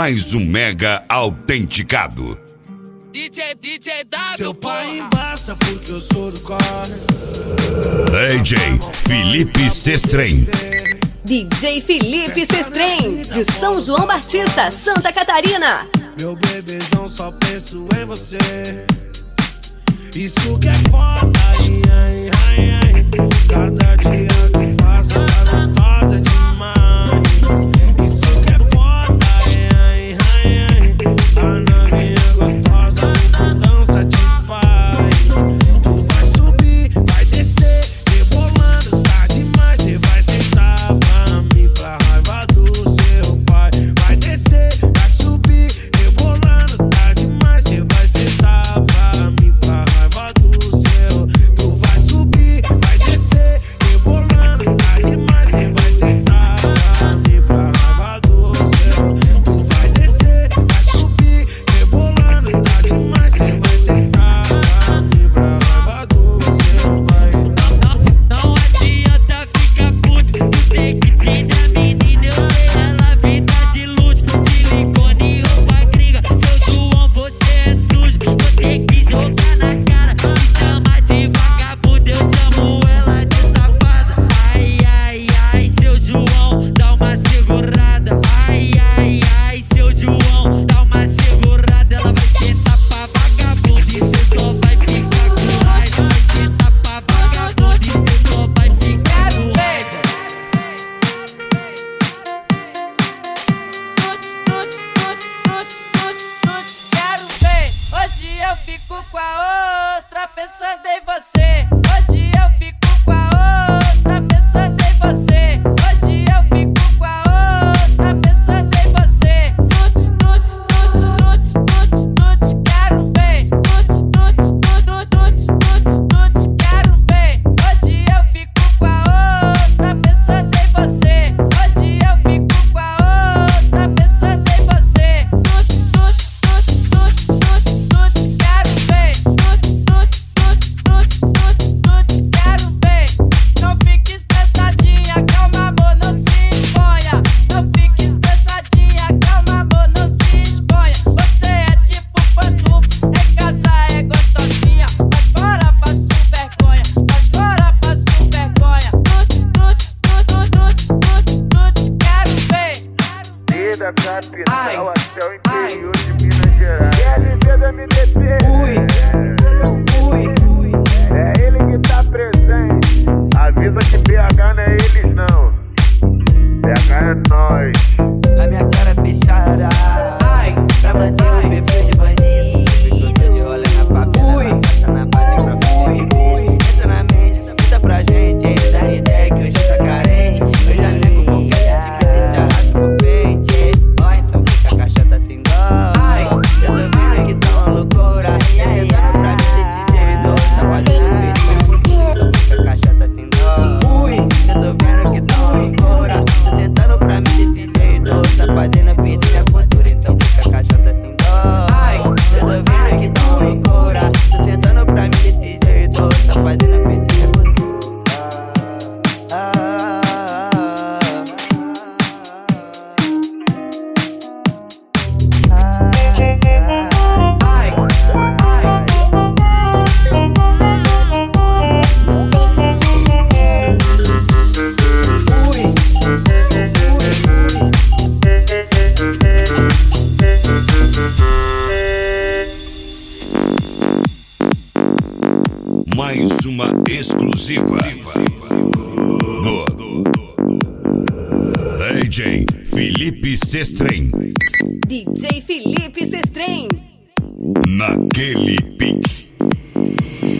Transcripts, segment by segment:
mais um mega autenticado. DJ, DJ W. Seu pai embaça porque eu sou do corner. DJ Felipe Sestrem. DJ Felipe Sestrem, de São João Batista, Santa Catarina. Meu bebezão, só penso em você. Isso que é foda, ai, ai, ai, ai. Cada dia com a outra, pensando em você. é interior de Minas Gerais. Da MDP. Ui. mais uma exclusiva do DJ Felipe Sestrem. DJ Felipe Sestrem. Naquele pique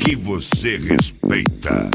que você respeita.